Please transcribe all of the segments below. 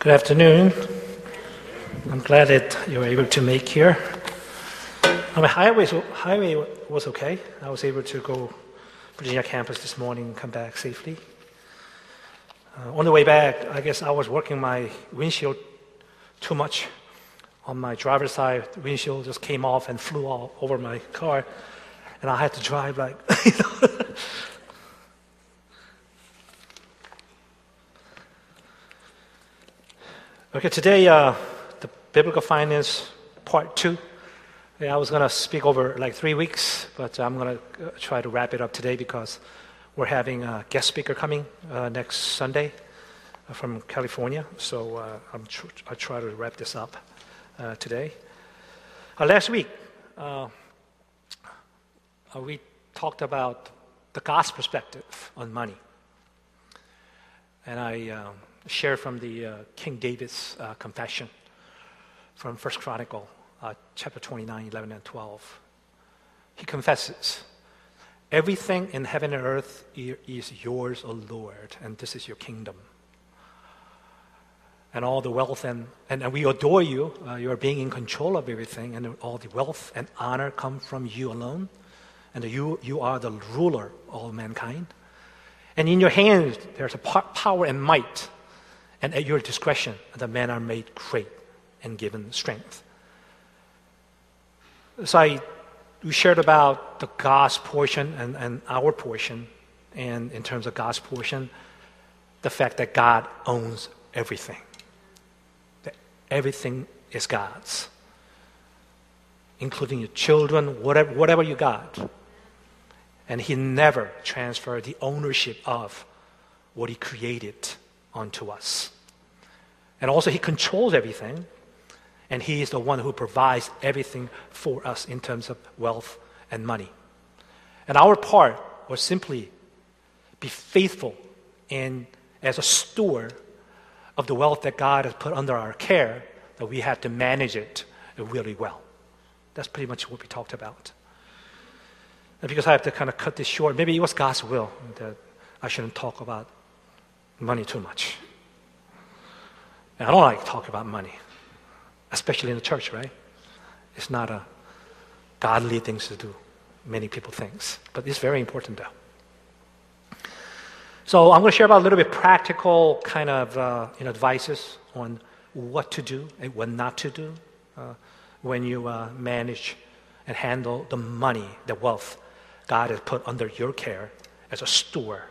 Good afternoon. I'm glad that you were able to make here. Mean, highway, highway was okay. I was able to go Virginia campus this morning and come back safely. Uh, on the way back, I guess I was working my windshield too much on my driver's side. The windshield just came off and flew all over my car, and I had to drive like. Okay, today, uh, the biblical finance part two. Yeah, I was going to speak over like three weeks, but I'm going to uh, try to wrap it up today because we're having a guest speaker coming uh, next Sunday uh, from California. So uh, I'm tr- I try to wrap this up uh, today. last week, we talked about the God's perspective on money, and I. Um, share from the uh, King David's uh, confession from First Chronicle, uh, chapter 29, 11, and 12. He confesses, Everything in heaven and earth is yours, O Lord, and this is your kingdom. And all the wealth and, and, and we adore you. Uh, you are being in control of everything, and all the wealth and honor come from you alone. And you, you are the ruler of all mankind. And in your hands, there's a power and might and at your discretion the men are made great and given strength. So I, we shared about the God's portion and, and our portion, and in terms of God's portion, the fact that God owns everything. That everything is God's, including your children, whatever, whatever you got. And He never transferred the ownership of what He created onto us. And also, He controls everything, and He is the one who provides everything for us in terms of wealth and money. And our part was simply be faithful in as a steward of the wealth that God has put under our care, that we have to manage it really well. That's pretty much what we talked about. And because I have to kind of cut this short, maybe it was God's will that I shouldn't talk about money too much. And I don't like to talk about money, especially in the church, right? It's not a godly thing to do. Many people think, but it's very important though. So I'm going to share about a little bit practical kind of uh, you know, advices on what to do and what not to do uh, when you uh, manage and handle the money, the wealth God has put under your care as a steward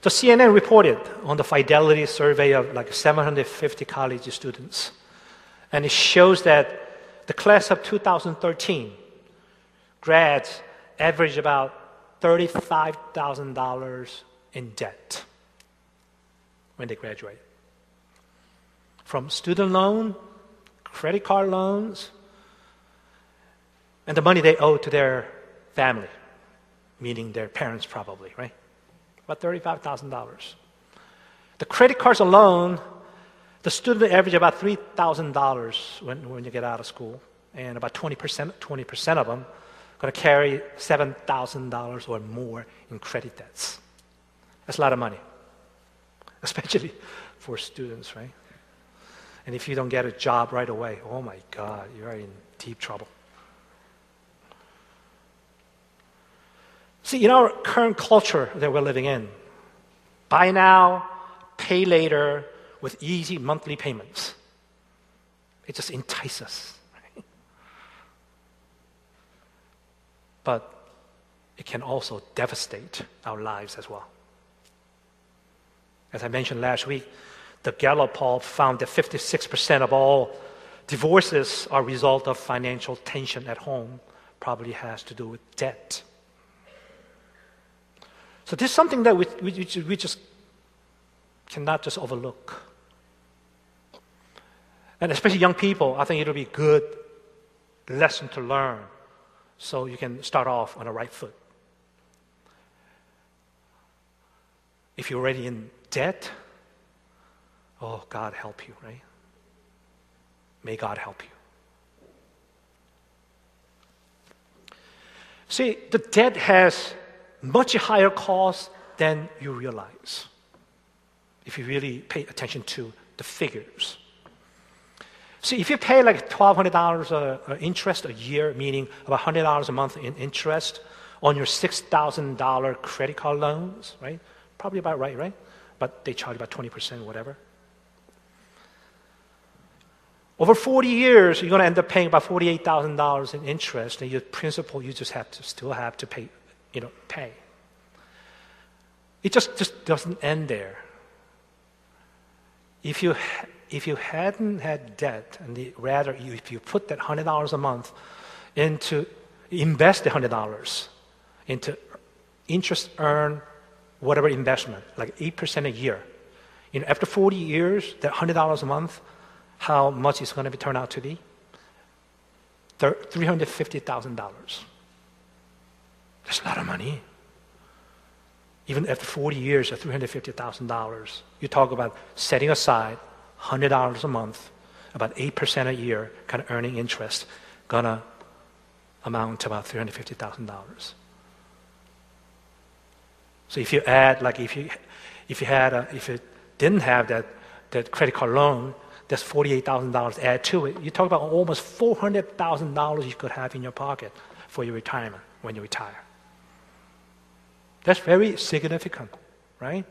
so CNN reported on the fidelity survey of like 750 college students. And it shows that the class of 2013 grads average about $35,000 in debt when they graduate. From student loan, credit card loans, and the money they owe to their family, meaning their parents probably, right? About $35,000. The credit cards alone, the student average about $3,000 when, when you get out of school, and about 20%, 20% of them going to carry $7,000 or more in credit debts. That's a lot of money, especially for students, right? And if you don't get a job right away, oh my God, you're in deep trouble. See, in our current culture that we're living in, buy now, pay later with easy monthly payments, it just entices us. But it can also devastate our lives as well. As I mentioned last week, the Gallup poll found that 56% of all divorces are a result of financial tension at home, probably has to do with debt. So this is something that we, we, we just cannot just overlook. And especially young people, I think it'll be a good lesson to learn so you can start off on the right foot. If you're already in debt, oh, God help you, right? May God help you. See, the debt has much higher cost than you realize. if you really pay attention to the figures. See, if you pay like $1,200 uh, interest a year, meaning about $100 a month in interest on your $6,000 credit card loans, right? Probably about right, right? But they charge about 20%, whatever. Over 40 years, you're going to end up paying about $48,000 in interest, and your principal you just have to still have to pay, you know, pay. It just, just doesn't end there. If you, if you hadn't had debt, and the, rather you, if you put that $100 a month into, invest the $100 into interest earn whatever investment, like 8% a year. You know, after 40 years, that $100 a month, how much is going to turn out to be? $350,000. That's a lot of money. Even after 40 years of $350,000, you talk about setting aside $100 a month, about 8% a year, kind of earning interest, gonna amount to about $350,000. So if you add, like if you, if you had, a, if you didn't have that, that credit card loan, that's $48,000 add to it. You talk about almost $400,000 you could have in your pocket for your retirement when you retire. That's very significant, right?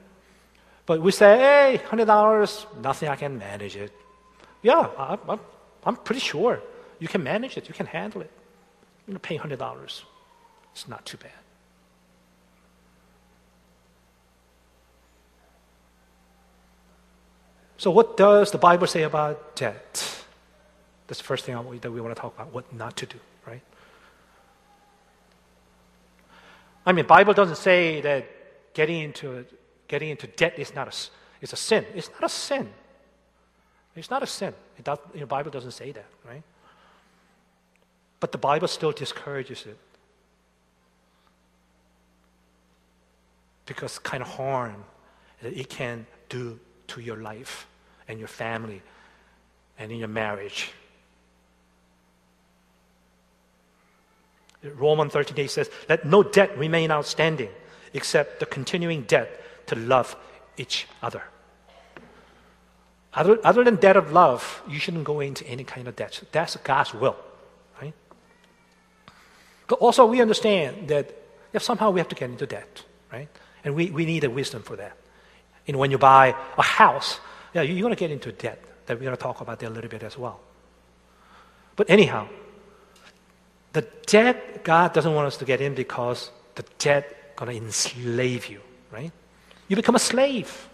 But we say, hey, $100, nothing, I can manage it. Yeah, I, I'm, I'm pretty sure you can manage it, you can handle it. You're going to pay $100. It's not too bad. So, what does the Bible say about debt? That's the first thing that we want to talk about, what not to do, right? I mean, Bible doesn't say that getting into, getting into debt is not a, is a sin. It's not a sin. It's not a sin. It does, the Bible doesn't say that, right? But the Bible still discourages it. Because kind of harm that it can do to your life and your family and in your marriage. Romans 13 8 says, Let no debt remain outstanding except the continuing debt to love each other. Other, other than debt of love, you shouldn't go into any kind of debt. That's God's will, right? But also, we understand that if somehow we have to get into debt, right? And we, we need a wisdom for that. And when you buy a house, yeah, you're going to get into debt. That we're going to talk about that a little bit as well. But anyhow, the debt God doesn't want us to get in because the debt going to enslave you, right? You become a slave.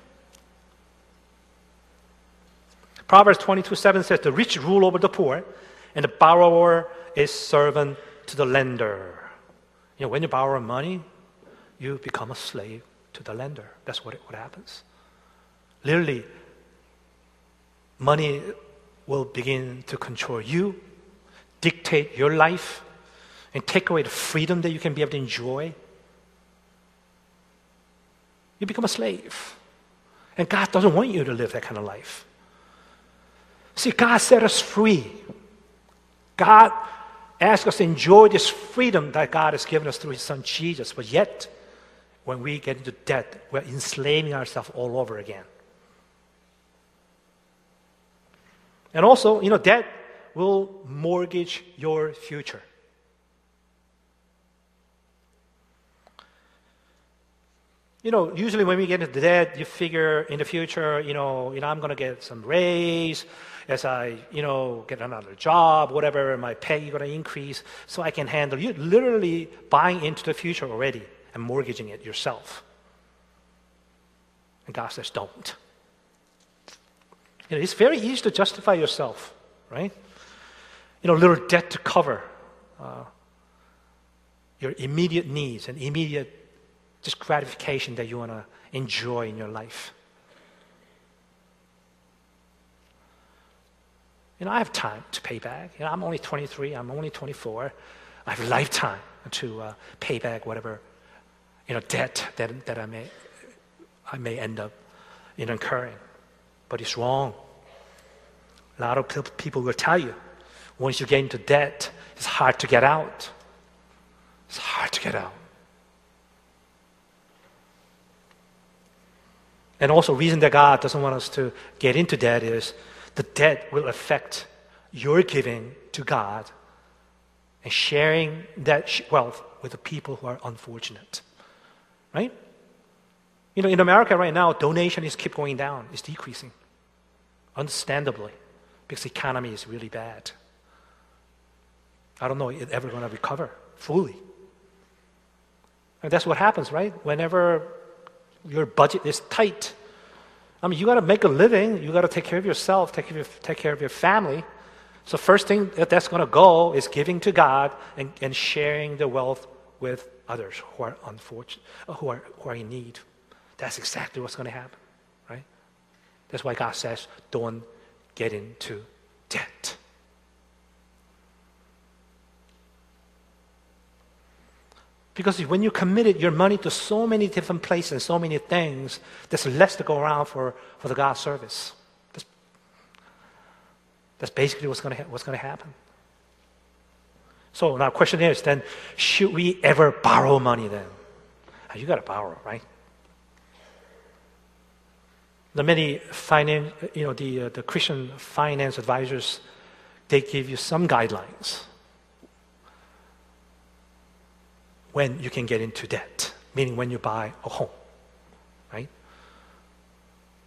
Proverbs 22 7 says, The rich rule over the poor, and the borrower is servant to the lender. You know, when you borrow money, you become a slave to the lender. That's what, what happens. Literally, money will begin to control you, dictate your life, and take away the freedom that you can be able to enjoy. You become a slave. And God doesn't want you to live that kind of life. See, God set us free. God asks us to enjoy this freedom that God has given us through His Son Jesus. But yet, when we get into debt, we're enslaving ourselves all over again. And also, you know, debt will mortgage your future. You know, usually when we get into debt, you figure in the future, you know, you know, I'm going to get some raise as I, you know, get another job, whatever, my pay is going to increase, so I can handle. You're literally buying into the future already and mortgaging it yourself. And God says, don't. You know, it's very easy to justify yourself, right? You know, little debt to cover uh, your immediate needs and immediate just gratification that you want to enjoy in your life. You know, I have time to pay back. You know, I'm only 23, I'm only 24. I have a lifetime to uh, pay back whatever, you know, debt that, that I, may, I may end up in incurring. But it's wrong. A lot of people will tell you once you get into debt, it's hard to get out. It's hard to get out. And also, reason that God doesn't want us to get into debt is the debt will affect your giving to God and sharing that wealth with the people who are unfortunate. Right? You know, in America right now, donation is keep going down. It's decreasing. Understandably, because the economy is really bad. I don't know if ever going to recover fully. And that's what happens, right? Whenever your budget is tight, I mean, you got to make a living. You got to take care of yourself, take care of your, take care of your family. So first thing that that's going to go is giving to God and, and sharing the wealth with others who are unfortunate, who are, who are in need. That's exactly what's going to happen, right? That's why God says, don't get into debt. Because when you committed your money to so many different places so many things, there's less to go around for, for the God service. That's, that's basically what's going to what's to happen. So now the question is then, should we ever borrow money then? You got to borrow, right? The many finance, you know, the, uh, the Christian finance advisors, they give you some guidelines when you can get into debt, meaning when you buy a home, right?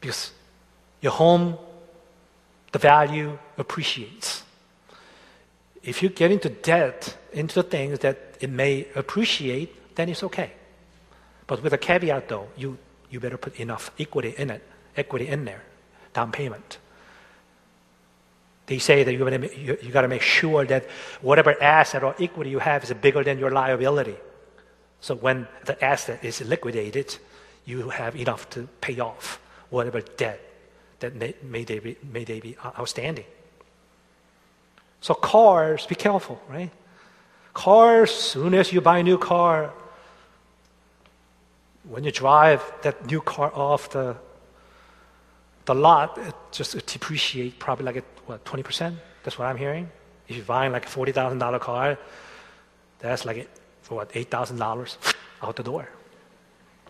Because your home, the value appreciates. If you get into debt, into the things that it may appreciate, then it's okay. But with a caveat though, you, you better put enough equity in it, equity in there, down payment. They say that you, you, you got to make sure that whatever asset or equity you have is bigger than your liability. So when the asset is liquidated, you have enough to pay off whatever debt that may, may, they, be, may they be uh, outstanding. So cars, be careful, right? Cars, soon as you buy a new car, when you drive that new car off the the lot, it just depreciate probably like what twenty percent. That's what I'm hearing. If you're buying like a forty thousand dollar car, that's like for what, $8,000 out the door.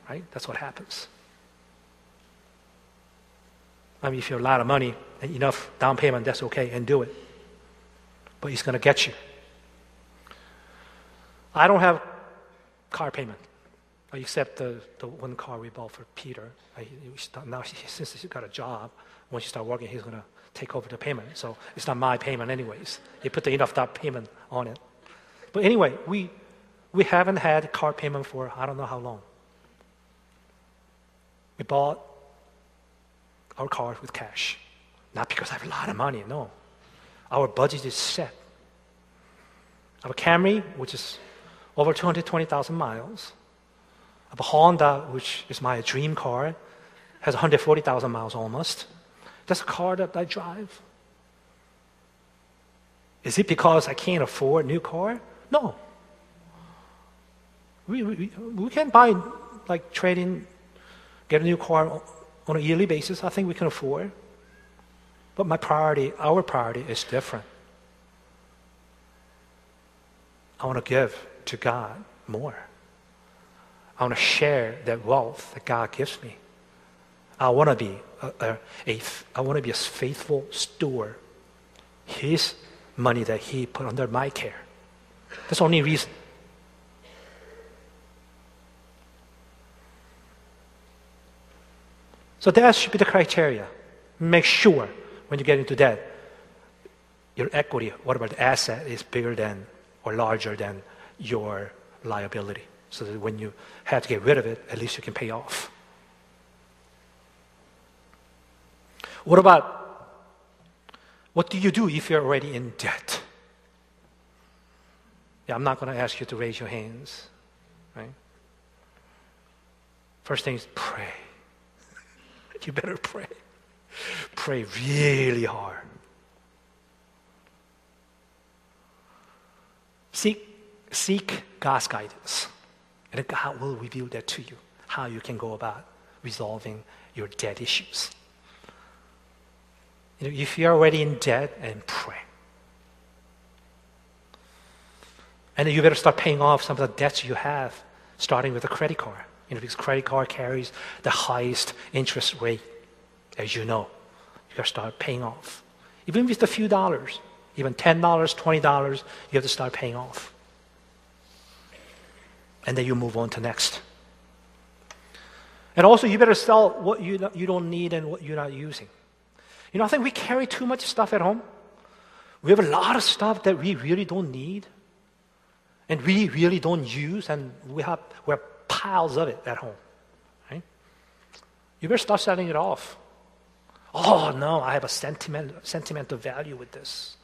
Right? That's what happens. I mean, if you have a lot of money and enough down payment, that's okay, and do it. But he's going to get you. I don't have car payment, except the, the one car we bought for Peter. Now, since he's got a job, once he start working, he's going to take over the payment. So it's not my payment, anyways. He put the enough down payment on it. But anyway, we we haven't had car payment for I don't know how long. We bought our car with cash. Not because I have a lot of money, no. Our budget is set. Our Camry, which is over 220,000 miles. A Honda, which is my dream car, has 140,000 miles almost. That's a car that I drive. Is it because I can't afford a new car? No. We, we, we can buy, like, trading, get a new car on a yearly basis. I think we can afford. But my priority, our priority, is different. I want to give to God more. I want to share that wealth that God gives me. I want to be a, a, a I want to be a faithful steward. His money that He put under my care. That's the only reason. So that should be the criteria. Make sure when you get into debt, your equity, whatever the asset, is bigger than or larger than your liability. So that when you have to get rid of it, at least you can pay off. What about what do you do if you're already in debt? Yeah, I'm not going to ask you to raise your hands, right? First thing is pray. You better pray. Pray really hard. Seek, seek God's guidance, and God will reveal that to you, how you can go about resolving your debt issues. You know, if you're already in debt, and pray. And you better start paying off some of the debts you have, starting with a credit card. You know, because credit card carries the highest interest rate, as you know. You gotta start paying off. Even it's a few dollars, even $10, $20, you have to start paying off. And then you move on to next. And also, you better sell what you, you don't need and what you're not using. You know, I think we carry too much stuff at home. We have a lot of stuff that we really don't need and we really don't use, and we have, we have piles of it at home. Right? You better start selling it off. Oh, no, I have a sentiment, sentimental value with this.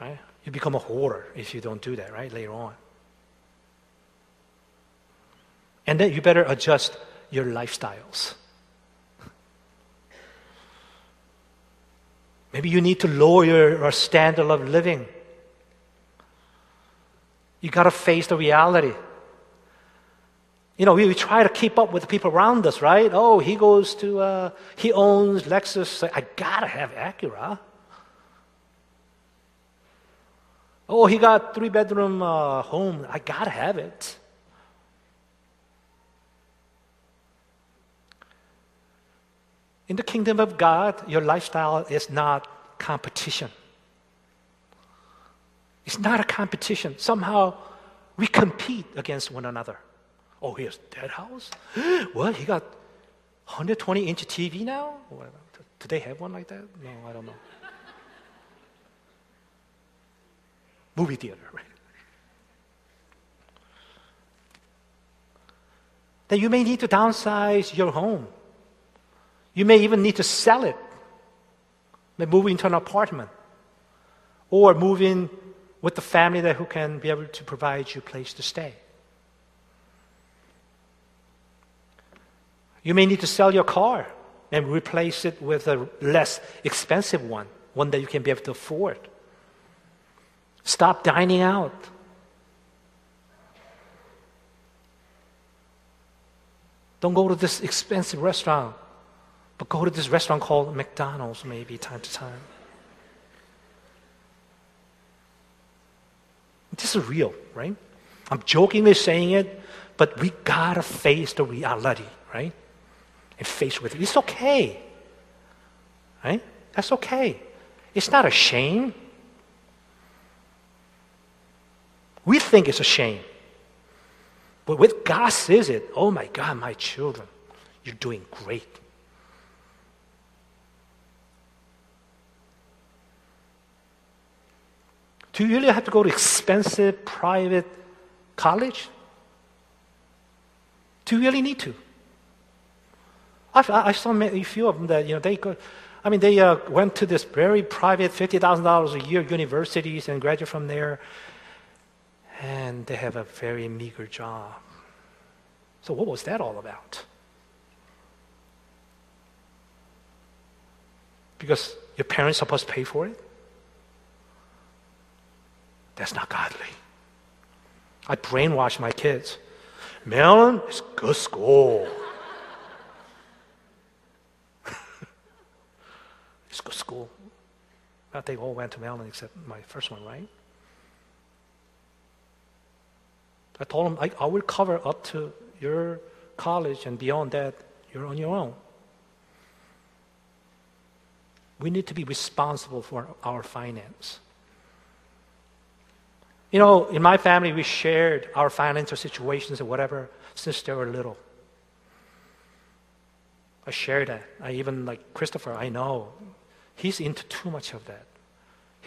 Right? You become a hoarder if you don't do that, right? Later on. And then you better adjust your lifestyles. Maybe you need to lower your, standard of living. You got to face the reality. You know, we, we, try to keep up with the people around us, right? Oh, he goes to, uh, he owns Lexus. I gotta have Acura. Oh, he got three bedroom uh, home. I gotta have it. In the kingdom of God, your lifestyle is not competition. It's not a competition. Somehow we compete against one another. Oh, he has that house? what? He got 120 inch TV now? Do they have one like that? No, I don't know. Movie theater, right? Then you may need to downsize your home. You may even need to sell it. Maybe move into an apartment. Or move in with the family that who can be able to provide you a place to stay. You may need to sell your car and replace it with a less expensive one, one that you can be able to afford. Stop dining out. Don't go to this expensive restaurant. But go to this restaurant called McDonald's maybe time to time. This is real, right? I'm jokingly saying it, but we gotta face the reality, right? And face with it. It's okay. Right? That's okay. It's not a shame. We think it's a shame. But with God says it, oh my God, my children, you're doing great. Do you really have to go to expensive private college? Do you really need to? I, I saw a few of them that you know they could, I mean, they uh, went to this very private, fifty thousand dollars a year universities and graduate from there, and they have a very meager job. So, what was that all about? Because your parents supposed to pay for it? That's not godly. I brainwash my kids. Maryland is good school. it's good school. But they all went to Maryland except my first one, right? I told them I, I will cover up to your college and beyond that, you're on your own. We need to be responsible for our finance. You know, in my family, we shared our financial situations or whatever since they were little. I share that. I even like Christopher, I know he's into too much of that,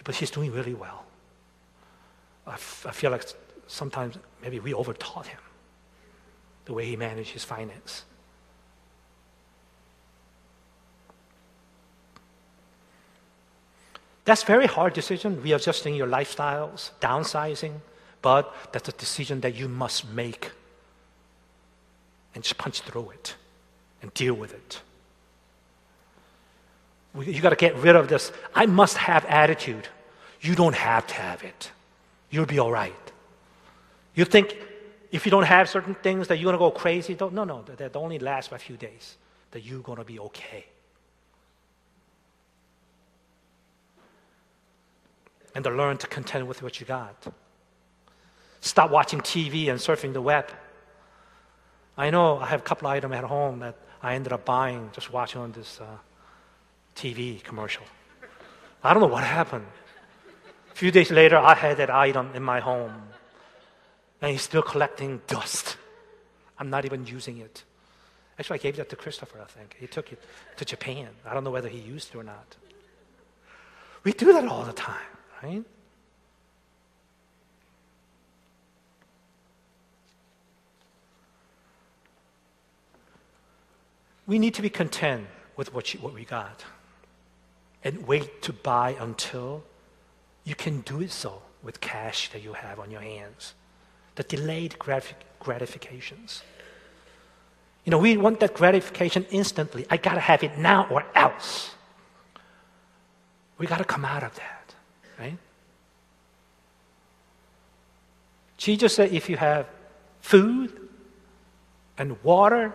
but he's doing really well. I, feel like sometimes maybe we overtaught him the way he managed his finance. That's very hard decision, readjusting your lifestyles, downsizing, but that's a decision that you must make and just punch through it and deal with it. You got to get rid of this I must have attitude. You don't have to have it. You'll be all right. You think if you don't have certain things that you're going to go crazy? Don't, no, no, that only lasts for a few days, that you're going to be okay. and to learn to contend with what you got. Stop watching TV and surfing the web. I know I have a couple items at home that I ended up buying just watching on this uh, TV commercial. I don't know what happened. A few days later, I had that item in my home, and he's still collecting dust. I'm not even using it. Actually, I gave that to Christopher, I think. He took it to Japan. I don't know whether he used it or not. We do that all the time, right? We need to be content with what, you, what we got and wait to buy until you can do it so with cash that you have on your hands. The delayed gratifications. You know, we want that gratification instantly. I got to have it now or else. We got to come out of that, right? Jesus said if you have food and water,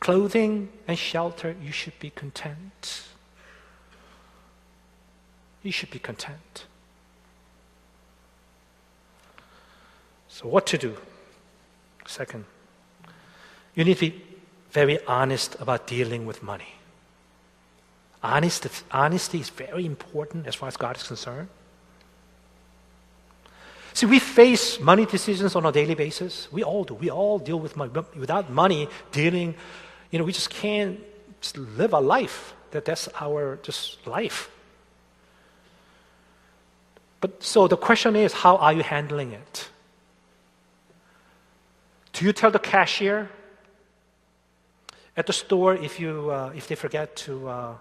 clothing and shelter, you should be content. You should be content. So, what to do? Second, you need to be very honest about dealing with money. Honest, honesty is very important as far as God is concerned. See, we face money decisions on a daily basis. We all do. We all deal with money. Without money, dealing, you know, we just can't just live a life. That that's our just life. But so the question is, how are you handling it? Do you tell the cashier at the store if you uh, if they forget to uh,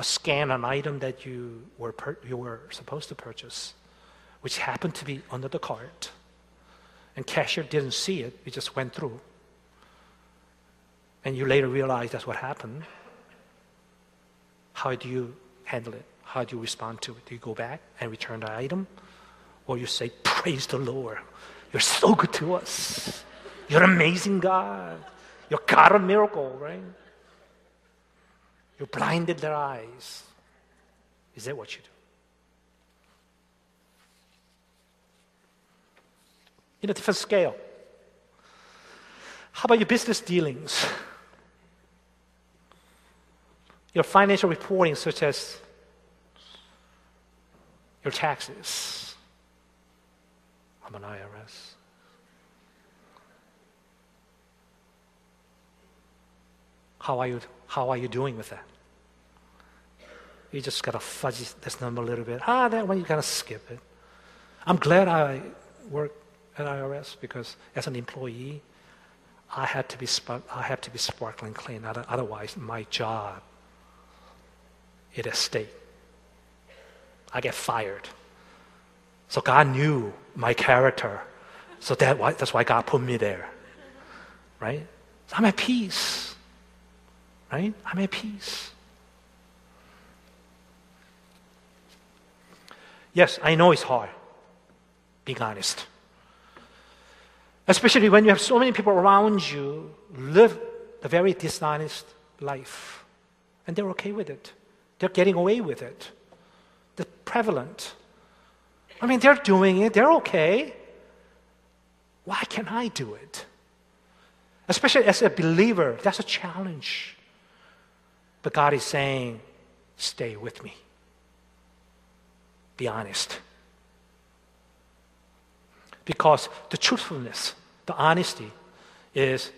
scan an item that you were per- you were supposed to purchase, which happened to be under the cart, and cashier didn't see it; it just went through, and you later realize that's what happened. How do you handle it? How do you respond to it? Do you go back and return the item? Or you say, Praise the Lord. You're so good to us. You're amazing God. You're God of miracle, right? You blinded their eyes. Is that what you do? In a different scale. How about your business dealings? Your financial reporting, such as your taxes. I'm an IRS. How are you, how are you doing with that? You just got to fudge this number a little bit. Ah, that one you got to skip it. I'm glad I work at IRS because as an employee, I had to be, I have to be sparkling clean. Otherwise, my job, is it is state. I get fired. So God knew my character. So that that's why God put me there. Right? So I'm at peace. Right? I'm at peace. Yes, I know it's hard, being honest. Especially when you have so many people around you live a very dishonest life. And they're okay with it. They're getting away with it the prevalent. I mean, they're doing it, they're okay. Why can't I do it? Especially as a believer, that's a challenge. But God is saying, stay with me. Be honest. Because the truthfulness, the honesty, is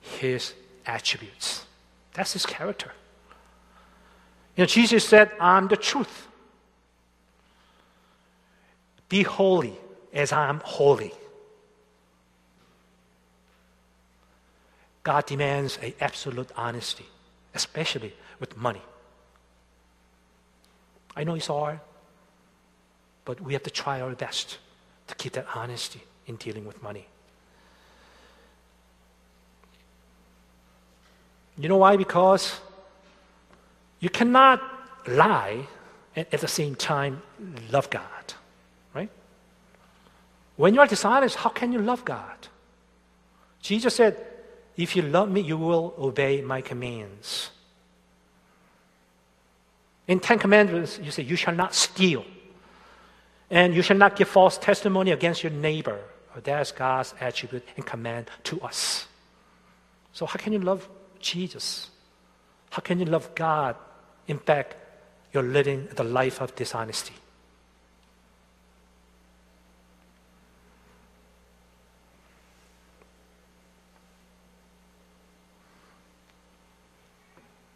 His attributes. That's His character. You know, Jesus said, I'm the truth. Be holy as I am holy. God demands a absolute honesty, especially with money. I know it's hard, but we have to try our best to keep that honesty in dealing with money. You know why? Because you cannot lie and at the same time love God. When you are dishonest, how can you love God? Jesus said, If you love me, you will obey my commands. In Ten Commandments, you say, You shall not steal. And you shall not give false testimony against your neighbor. That's God's attribute and command to us. So, how can you love Jesus? How can you love God? In fact, you're living the life of dishonesty.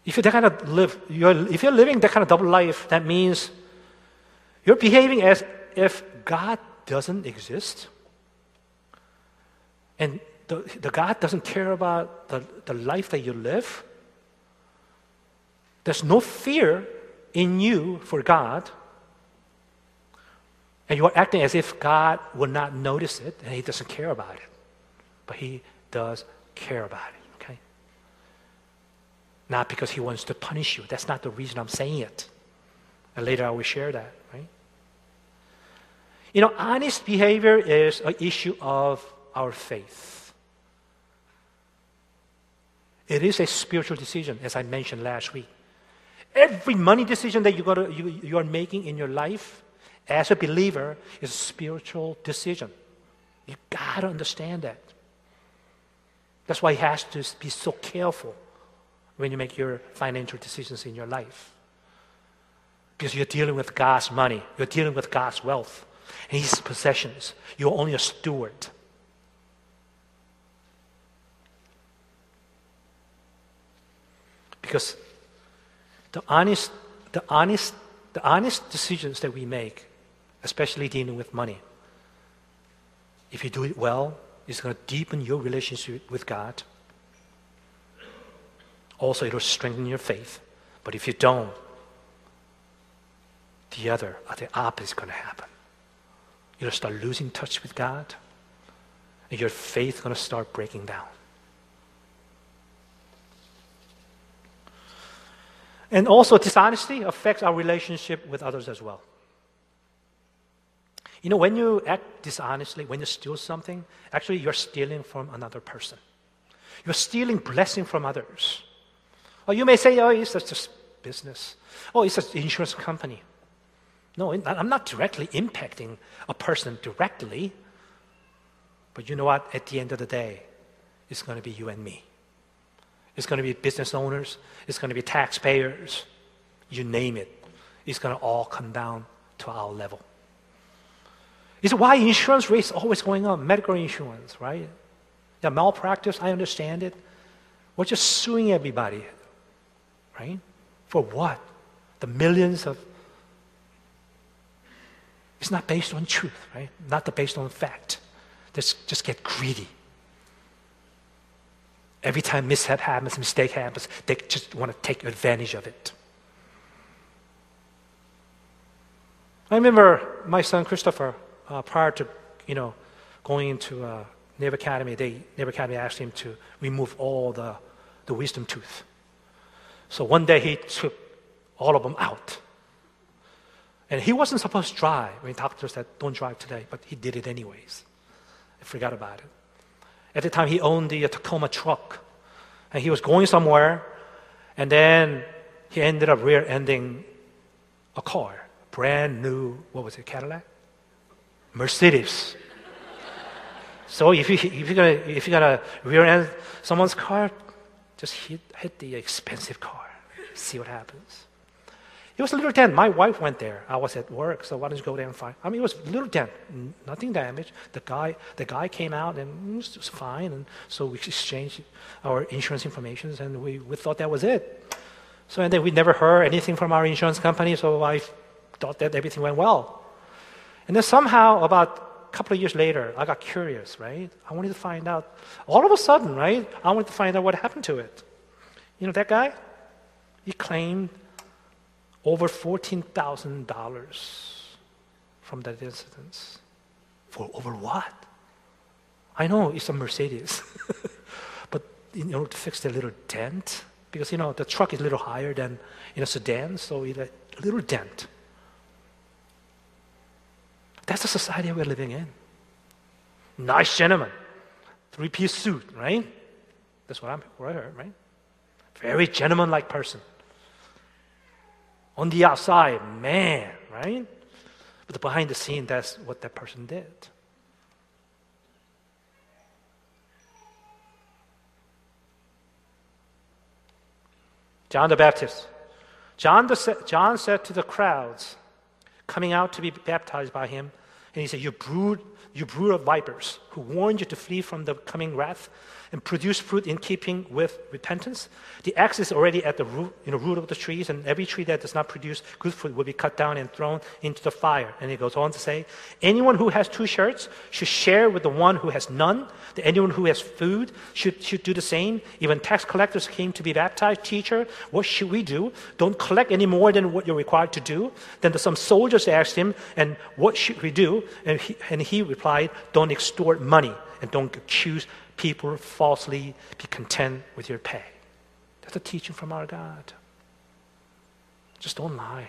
If you that kind of live, you're, if you're living that kind of double life, that means you're behaving as if God doesn't exist. And the, the God doesn't care about the, the life that you live. There's no fear in you for God. And you are acting as if God will not notice it and He doesn't care about it. But He does care about it not because he wants to punish you. That's not the reason I'm saying it. And later I will share that, right? You know, honest behavior is an issue of our faith. It is a spiritual decision, as I mentioned last week. Every money decision that you, gotta, you, you are making in your life as a believer is a spiritual decision. You gotta understand that. That's why he has to be so careful when you make your financial decisions in your life. Because you're dealing with God's money, you're dealing with God's wealth, and His possessions. You're only a steward. Because the honest, the honest, the honest decisions that we make, especially dealing with money, if you do it well, it's going to deepen your relationship with God also, it'll strengthen your faith. But if you don't, the other, or the opposite is going to happen. You'll start losing touch with God, and your faith is going to start breaking down. And also, dishonesty affects our relationship with others as well. You know, when you act dishonestly, when you steal something, actually you're stealing from another person. You're stealing blessing from others. Or you may say, oh, it's just business. Oh, it's an insurance company. No, I'm not directly impacting a person directly. But you know what? At the end of the day, it's going to be you and me. It's going to be business owners. It's going to be taxpayers. You name it. It's going to all come down to our level. It's why insurance rates are always going up, medical insurance, right? Yeah, malpractice, I understand it. We're just suing everybody right? For what? The millions of. It's not based on truth, right? Not based on fact. Just, just get greedy. Every time mishap happens, mistake happens, they just want to take advantage of it. I remember my son Christopher, uh, prior to you know going into uh, Naval Academy, they Naval Academy asked him to remove all the, the wisdom tooth. So one day he took all of them out. And he wasn't supposed to drive. I mean, doctor said, don't drive today, but he did it anyways. I forgot about it. At the time, he owned the uh, Tacoma truck. And he was going somewhere, and then he ended up rear ending a car. Brand new, what was it, Cadillac? Mercedes. so if, you, if, you're gonna, if you're gonna rear end someone's car, just hit, hit the expensive car see what happens. It was a little dent. My wife went there. I was at work, so why don't you go there and find? I mean, it was a little dent, nothing damaged. The guy, the guy came out and it was fine, and so we exchanged our insurance information, and we, we thought that was it. So and then we never heard anything from our insurance company, so I thought that everything went well. And then somehow, about couple of years later, I got curious, right? I wanted to find out. All of a sudden, right? I wanted to find out what happened to it. You know that guy? He claimed over $14,000 from that incident. For over what? I know it's a Mercedes, but in order to fix the little dent, because you know the truck is a little higher than in a sedan, so it's a little dent. That's the society we're living in. Nice gentleman, three-piece suit, right? That's what, I'm, what I heard, right? Very gentleman-like person. On the outside, man, right? But behind the scene, that's what that person did. John the Baptist. John, the, John said to the crowds coming out to be baptized by him, and he said, You brood, you brood of vipers, who warned you to flee from the coming wrath and produce fruit in keeping with repentance. The axe is already at the root, you know, root of the trees, and every tree that does not produce good fruit will be cut down and thrown into the fire. And he goes on to say, anyone who has two shirts should share with the one who has none. The anyone who has food should, should do the same. Even tax collectors came to be baptized. Teacher, what should we do? Don't collect any more than what you're required to do. Then some soldiers asked him, and what should we do? And he, and he replied, don't extort money and don't accuse people falsely be content with your pay. That's a teaching from our God. Just don't lie.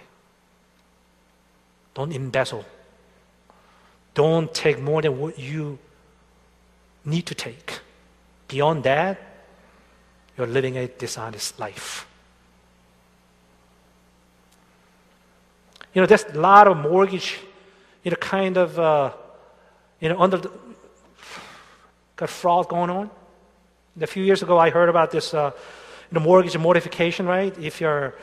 Don't embezzle. Don't take more than what you need to take. Beyond that, you're living a dishonest life. You know, there's a lot of mortgage, you know, kind of, uh, you know, under the, got fraud going on. A few years ago, I heard about this uh, you know, mortgage mortification, right? If you're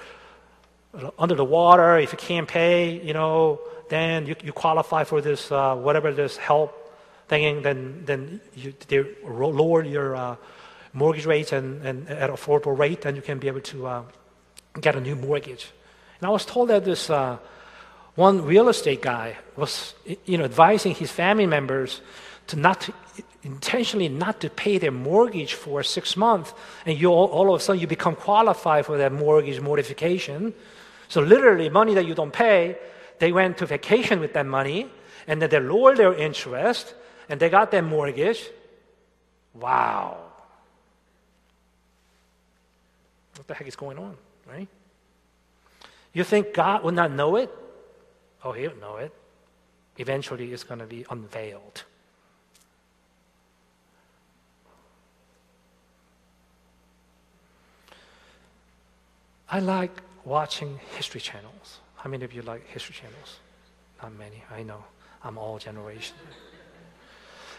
under the water, if you can't pay, you know, then you, you qualify for this, uh, whatever this help thing, then, then you, they lower your uh, mortgage rates and, and at affordable rate, and you can be able to uh, get a new mortgage. And I was told that this uh, one real estate guy was, you know, advising his family members to not to, intentionally not to pay their mortgage for six months, and you all, all, of a sudden you become qualified for that mortgage mortification. So literally, money that you don't pay, they went to vacation with that money, and then they lowered their interest, and they got their mortgage. Wow. What the heck is going on, right? You think God would not know it? Oh, He would know it. Eventually, it's going to be unveiled. I like watching history channels. How many of you like history channels? Not many, I know. I'm all generation.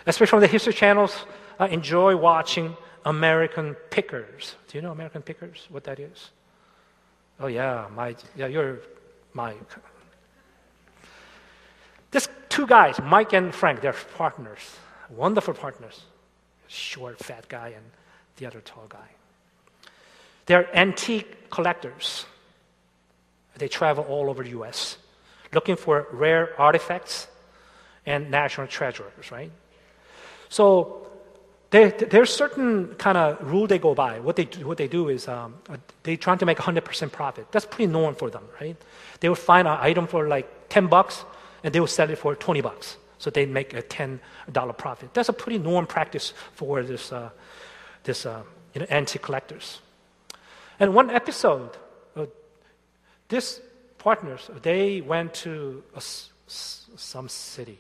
Especially on the history channels, I enjoy watching American Pickers. Do you know American Pickers? What that is? Oh yeah, my yeah, you're my. This two guys, Mike and Frank, they're partners, wonderful partners. Short, fat guy, and the other tall guy. They're antique collectors. They travel all over the US looking for rare artifacts and national treasures, right? So they, there's certain kind of rule they go by. What they, what they do is um, they trying to make 100% profit. That's pretty normal for them, right? They will find an item for like 10 bucks and they will sell it for 20 bucks. So they make a $10 profit. That's a pretty normal practice for this, uh, this uh, you know, antique collectors. And one episode, uh, this partners, they went to some city,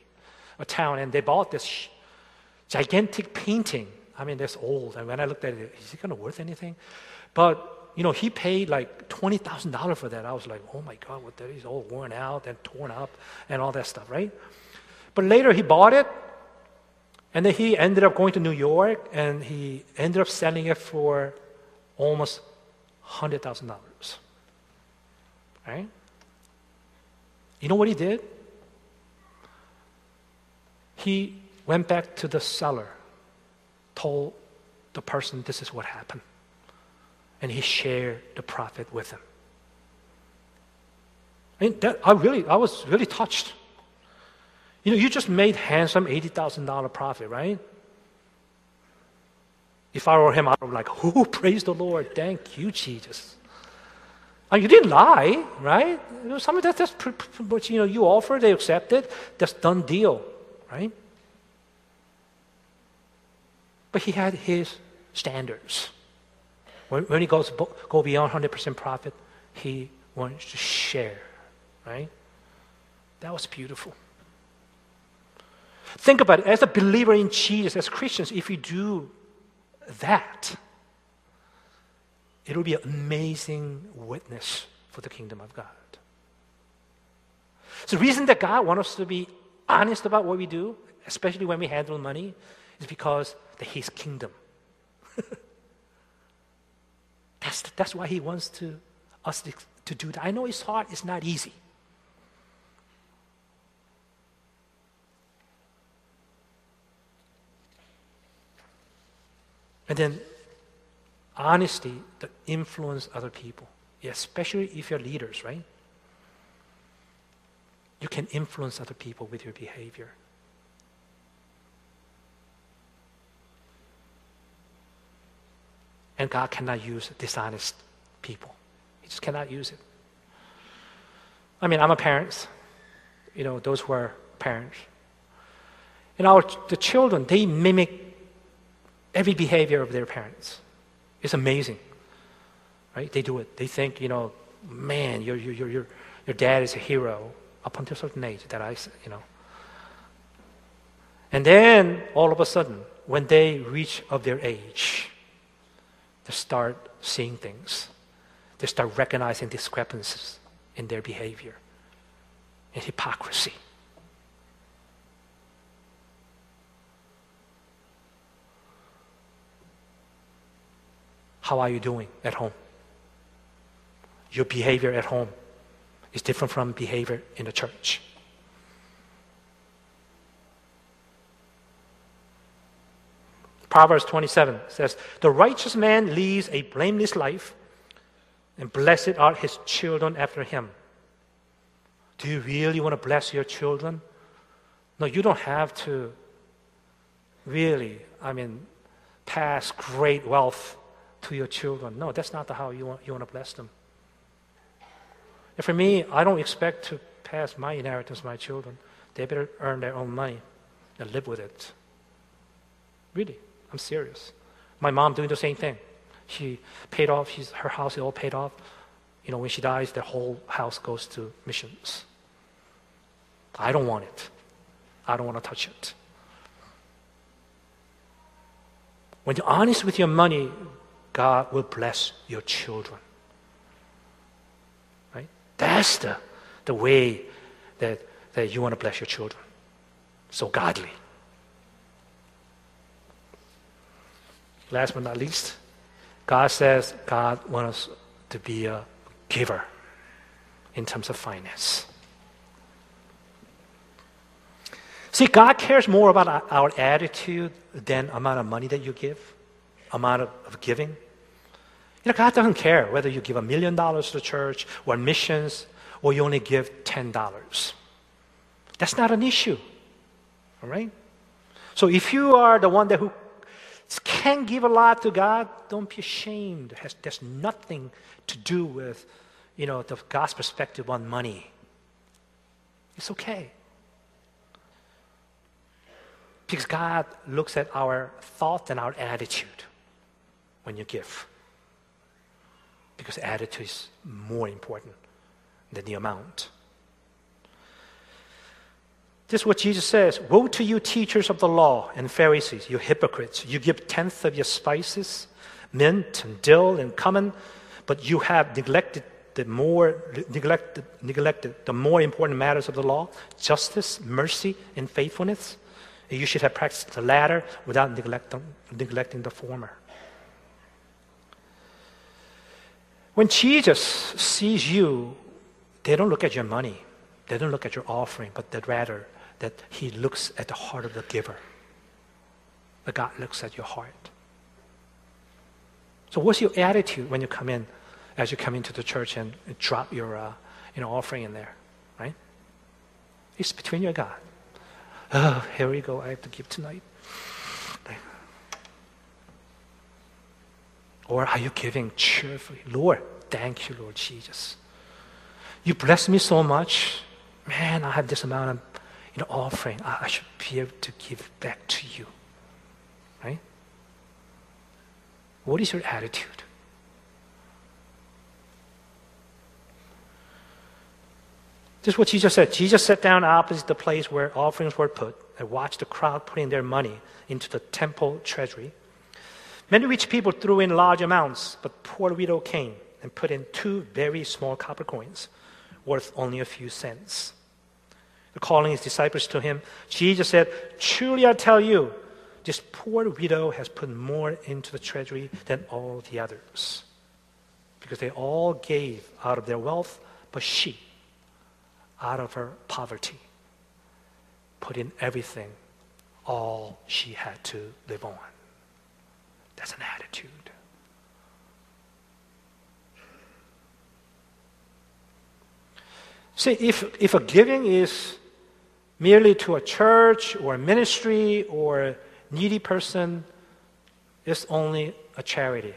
a town, and they bought this gigantic painting. I mean, that's old. And when I looked at it, is it going to worth anything? But you know, he paid like twenty thousand dollars for that. I was like, oh my god, what that is all worn out and torn up and all that stuff, right? But later he bought it, and then he ended up going to New York, and he ended up selling it for almost $100,000. Right? You know what he did? He went back to the seller, told the person this is what happened, and he shared the profit with him. I mean, that, I really, I was really touched. You know, you just made handsome $80,000 profit, right? If I were him, I would be like, oh, praise the Lord. Thank you, Jesus. you didn't lie, right? You know, some of that, that's what you know, you offer, they accept it. That's done deal, right? But he had his standards. When, when he goes go beyond 100% profit, he wants to share, right? That was beautiful. Think about it. As a believer in Jesus, as Christians, if we do that, it will be an amazing witness for the kingdom of God. So the reason that God wants us to be honest about what we do, especially when we handle money, is because that His kingdom. That's That's, that's why He wants to, us to, to do that. I know it's hard, it's not easy. And then honesty to influence other people, especially if you're leaders, right? You can influence other people with your behavior. And God cannot use dishonest people. He just cannot use it. I mean, I'm a parent. You know, those who are parents. And our the children, they mimic every behavior of their parents. It's amazing. Right? They do it. They think, you know, man, your, your, your, your dad is a hero up until a certain age that I, you know. And then all of a sudden, when they reach of their age, they start seeing things. They start recognizing discrepancies in their behavior and hypocrisy. How are you doing at home? Your behavior at home is different from behavior in the church. Proverbs 27 says, The righteous man leads a blameless life, and blessed are his children after him. Do you really want to bless your children? No, you don't have to really, I mean, pass great wealth to your children. No, that's not how you want, you want to bless them. And for me, I don't expect to pass my inheritance to my children. They better earn their own money and live with it. Really. I'm serious. My mom doing the same thing. She paid off, she's, her house is all paid off. You know, when she dies, the whole house goes to missions. I don't want it. I don't want to touch it. When you're honest with your money, God will bless your children. Right? That's the, the way that, that you want to bless your children. So godly. Last but not least, God says God wants us to be a giver in terms of finance. See, God cares more about our attitude than amount of money that you give, amount of, giving. You know, God doesn't care whether you give a million dollars to the church or missions or you only give ten dollars. That's not an issue. All right? So if you are the one that who can give a lot to God, don't be ashamed. It has, there's nothing to do with, you know, the God's perspective on money. It's okay. Because God looks at our thought and our attitude when you give. Because attitude is more important than the amount. This is what Jesus says Woe to you, teachers of the law and Pharisees, you hypocrites! You give tenth of your spices, mint and dill and cumin, but you have neglected the more neglected, neglected the more important matters of the law justice, mercy, and faithfulness. You should have practiced the latter without neglecting, neglecting the former. When Jesus sees you, they don't look at your money, they don't look at your offering, but they rather that He looks at the heart of the giver. But God looks at your heart. So, what's your attitude when you come in, as you come into the church and, drop your uh, you know, offering in there, right? It's between you and God. Oh, here we go. I have to give tonight. Or are you giving cheerfully? Lord, thank you, Lord Jesus. You bless me so much. Man, I have this amount of you know, offering, I, should be able to give back to you. Right? What is your attitude? This is what Jesus said. Jesus sat down opposite the place where offerings were put and watched the crowd putting their money into the temple treasury. Many rich people threw in large amounts, but poor widow came and put in two very small copper coins, worth only a few cents calling his disciples to him, Jesus said, Truly I tell you, this poor widow has put more into the treasury than all the others. because they all gave out of their wealth, but she, out of her poverty, put in everything, all she had to live on. That's an attitude. See, if, if a giving is merely to a church or a ministry or a needy person, it's only a charity.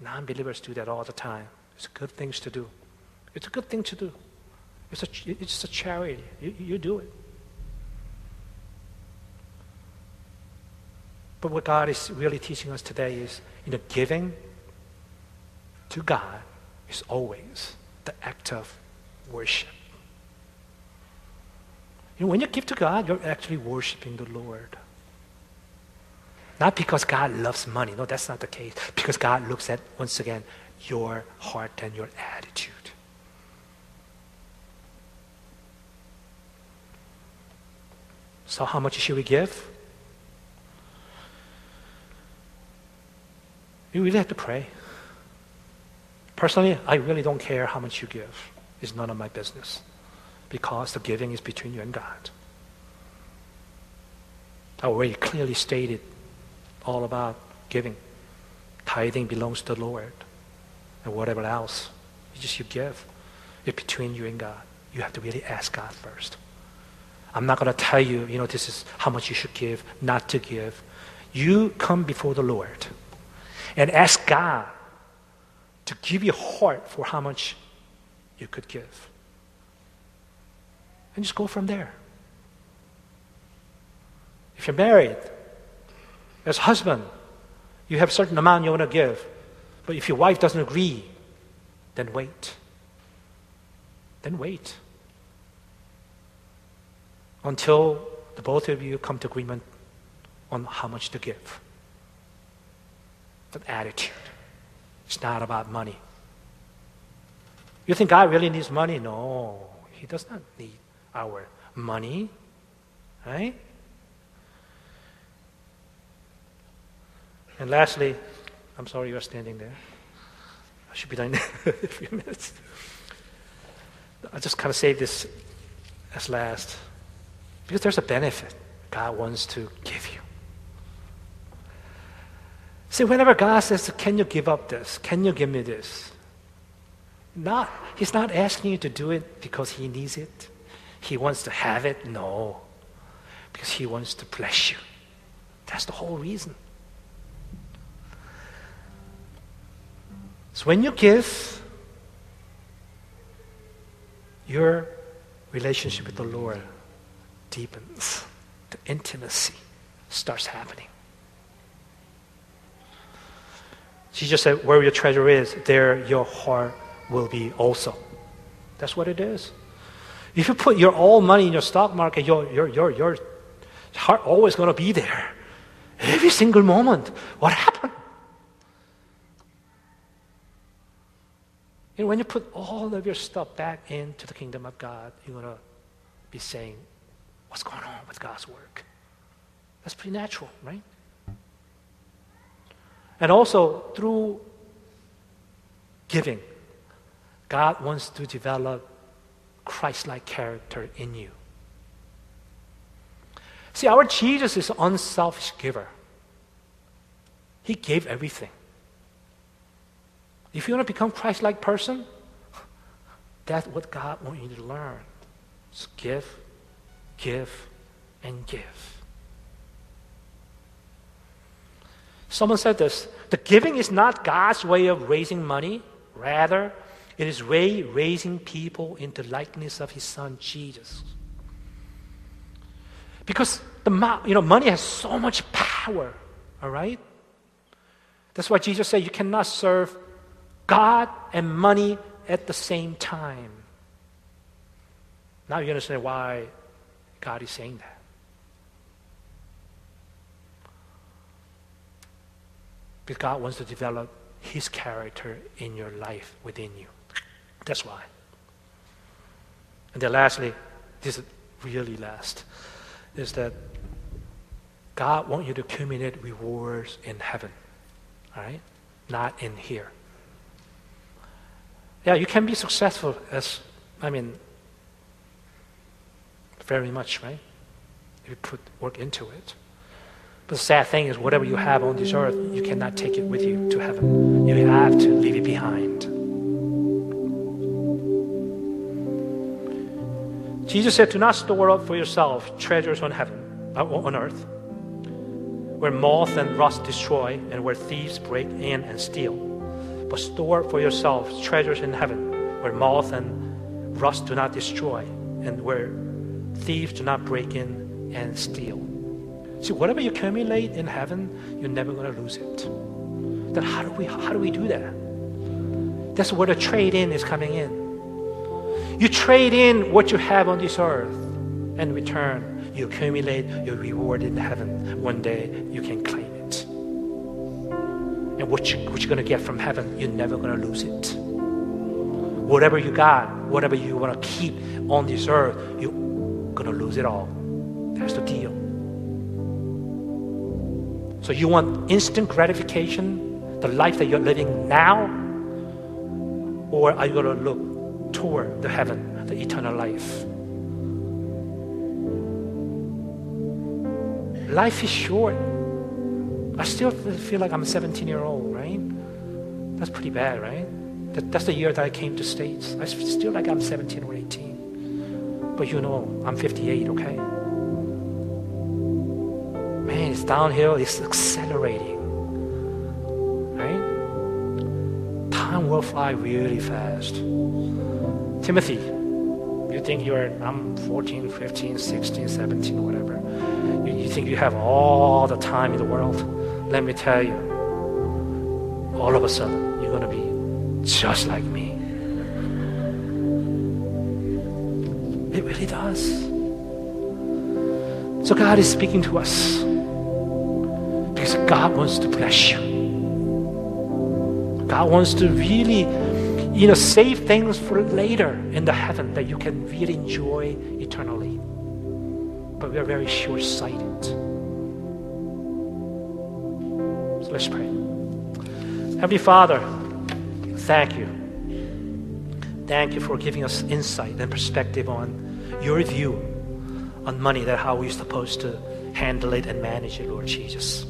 Non believers do that all the time. It's good things to do. It's a good thing to do. It's a, it's a charity. You, you do it. But what God is really teaching us today is, you know, giving to God is always the act of worship. You know, when you give to God, you're actually worshiping the Lord. Not because God loves money. No, that's not the case. Because God looks at, once again, your heart and your attitude. So, how much should we give? You really have to pray. Personally, I really don't care how much you give. It's none of my business. Because the giving is between you and God. I already clearly stated all about giving. Tithing belongs to the Lord. And whatever else, you just you give. It's between you and God. You have to really ask God first. I'm not going to tell you, you know, this is how much you should give, not to give. You come before the Lord and ask God to give you heart for how much you could give. And just go from there. If you're married, as husband, you have a certain amount you want to give. But if your wife doesn't agree, then wait. Then wait. Until the both of you come to agreement on how much to give. That attitude. It's not about money. You think God really needs money? No, He does not need our money. Right? And lastly, I'm sorry you're standing there. I should be done in a few minutes. I'll just kind of save this as last. Because there's a benefit God wants to give you. See, whenever God says, Can you give up this? Can you give me this? Not, he's not asking you to do it because he needs it. He wants to have it. No. Because he wants to bless you. That's the whole reason. So when you give, your relationship with the Lord deepens. The intimacy starts happening. Jesus said, Where your treasure is, there your heart will be also. That's what it is. If you put your all money in your stock market, your, your, your, your heart always going to be there. Every single moment. What happened? Know, when you put all of your stuff back into the kingdom of God, you're going to be saying, What's going on with God's work? That's pretty natural, right? And also, through giving, God wants to develop Christ like character in you. See, our Jesus is an unselfish giver. He gave everything. If you want to become Christ like person, that's what God wants you to learn. Just give, give, and give. Someone said this the giving is not God's way of raising money, rather, it is way raising people into likeness of his son Jesus. Because the you know money has so much power, all right? That's why Jesus said you cannot serve God and money at the same time. Now you understand why God is saying that. Because God wants to develop His character in your life within you. That's why. And then lastly, this is really last, is that God wants you to accumulate rewards in heaven. All right? Not in here. Yeah, you can be successful as, I mean, very much, right? If you put work into it. But the sad thing is, whatever you have on this earth, you cannot take it with you to heaven. You have to leave it behind. Jesus said, Do not store up for yourself treasures on heaven, uh, on earth, where moth and rust destroy, and where thieves break in and steal. But store for yourselves treasures in heaven, where moth and rust do not destroy, and where thieves do not break in and steal. See, whatever you accumulate in heaven, you're never going to lose it. Then how do we how do we do that? That's where the trade in is coming in. You trade in what you have on this earth, and return you accumulate your reward in heaven. One day you can claim it. And what, you, what you're going to get from heaven, you're never going to lose it. Whatever you got, whatever you want to keep on this earth, you're going to lose it all. That's the deal. So you want instant gratification, the life that you're living now? Or are you going to look toward the heaven, the eternal life? Life is short. I still feel like I'm a 17 year old, right? That's pretty bad, right? That, that's the year that I came to States. I still like I'm 17 or 18. But you know, I'm 58, okay? Downhill, it's accelerating. Right? Time will fly really fast. Timothy, you think you're, I'm 14, 15, 16, 17, whatever. You, you think you have all the time in the world? Let me tell you, all of a sudden, you're going to be just like me. It really does. So God is speaking to us because God wants to bless you. God wants to really, you know, save things for later in the heaven that you can really enjoy eternally. But we are very short sighted. So let's pray. Heavenly Father, thank you. Thank you for giving us insight and perspective on your view on money, that how we're supposed to handle it and manage it, Lord Jesus.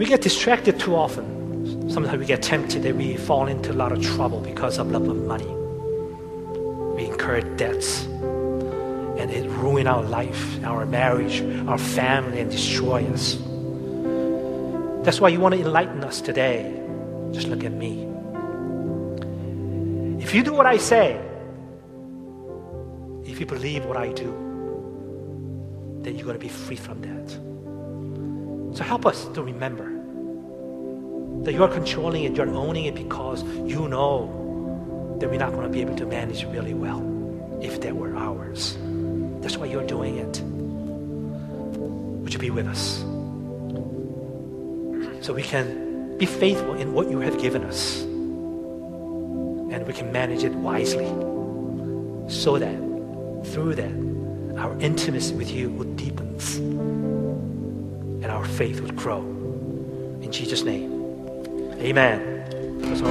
We get distracted too often. Sometimes we get tempted that we fall into a lot of trouble because of love of money. We incur debts and it ruin our life, our marriage, our family, and destroy us. That's why you want to enlighten us today. Just look at me. If you do what I say, if you believe what I do, then you're going to be free from that. So help us to remember that you're controlling it, you're owning it because you know that we're not going to be able to manage really well if they were ours. That's why you're doing it. Would you be with us? So we can be faithful in what you have given us. And we can manage it wisely. So that through that, our intimacy with you would deepen and our faith would grow. In Jesus' name, amen. All right.